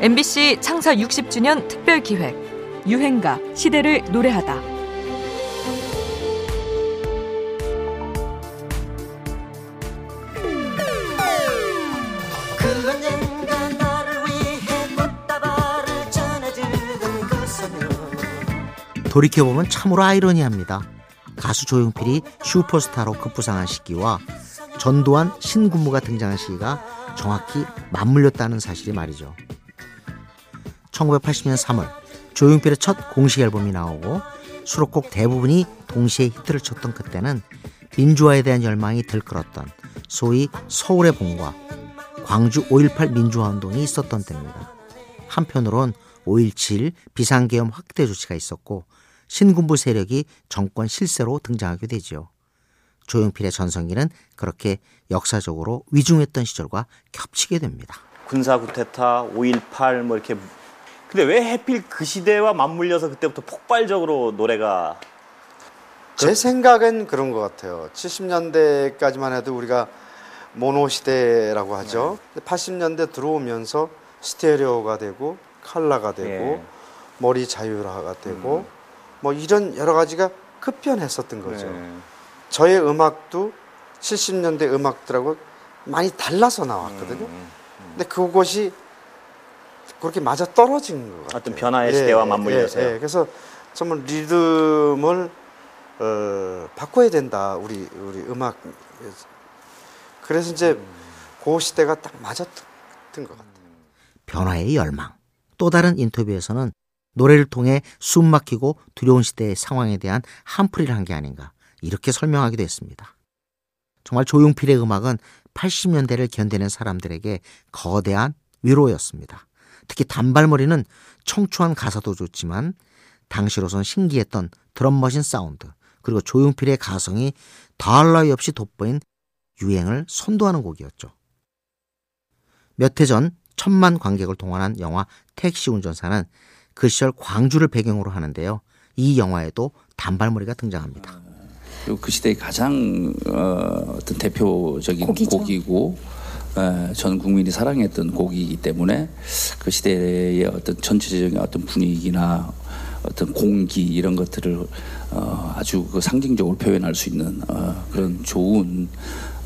MBC 창사 60주년 특별 기획 유행가 시대를 노래하다. 돌이켜보면 참으로 아이러니합니다. 가수 조용필이 슈퍼스타로 급부상한 시기와 전두환 신군무가 등장한 시기가 정확히 맞물렸다는 사실이 말이죠. 1980년 3월 조용필의 첫 공식 앨범이 나오고 수록곡 대부분이 동시에 히트를 쳤던 그때는 민주화에 대한 열망이 들끓었던 소위 서울의 봄과 광주 5.18 민주화 운동이 있었던 때입니다. 한편으론 5.17 비상계엄 확대 조치가 있었고 신군부 세력이 정권 실세로 등장하게 되지요. 조용필의 전성기는 그렇게 역사적으로 위중했던 시절과 겹치게 됩니다. 군사 구테타, 5.18 뭐 이렇게 근데 왜 하필 그 시대와 맞물려서 그때부터 폭발적으로 노래가 제 생각엔 그런 것 같아요. 70년대까지만 해도 우리가 모노 시대라고 하죠. 네. 80년대 들어오면서 스테레오가 되고 칼라가 되고 예. 머리 자유화가 되고 음. 뭐 이런 여러 가지가 급변했었던 거죠. 네. 저의 음악도 70년대 음악들하고 많이 달라서 나왔거든요. 음, 음. 근데 그것이 그렇게 맞아 떨어진 것 같아요. 어떤 변화의 예, 시대와 맞물려서요. 예, 예. 그래서 정말 리듬을 어, 바꿔야 된다. 우리 우리 음악. 그래서 이제 음. 그 시대가 딱 맞았던 것 같아요. 변화의 열망. 또 다른 인터뷰에서는 노래를 통해 숨 막히고 두려운 시대의 상황에 대한 한풀이를 한 게 아닌가 이렇게 설명하기도 했습니다. 정말 조용필의 음악은 80년대를 견디는 사람들에게 거대한 위로였습니다. 특히 단발머리는 청초한 가사도 좋지만 당시로선 신기했던 드럼머신 사운드 그리고 조용필의 가성이 더할 나위 없이 돋보인 유행을 선도하는 곡이었죠. 몇 해 전 천만 관객을 동원한 영화 택시 운전사는 그 시절 광주를 배경으로 하는데요. 이 영화에도 단발머리가 등장합니다. 그 시대의 가장 어, 떤 대표적인 곡이죠. 곡이고 어, 전 국민이 사랑했던 곡이기 때문에 그 시대의 어떤 전체적인 어떤 분위기나 어떤 공기 이런 것들을 어, 아주 그 상징적으로 표현할 수 있는 어, 그런 좋은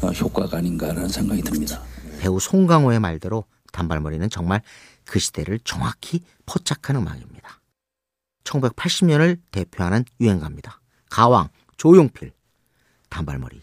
어, 효과가 아닌가라는 생각이 듭니다. 배우 송강호의 말대로 단발머리는 정말 그 시대를 정확히 포착한 음악입니다. 1980년을 대표하는 유행가입니다. 가왕, 조용필, 단발머리.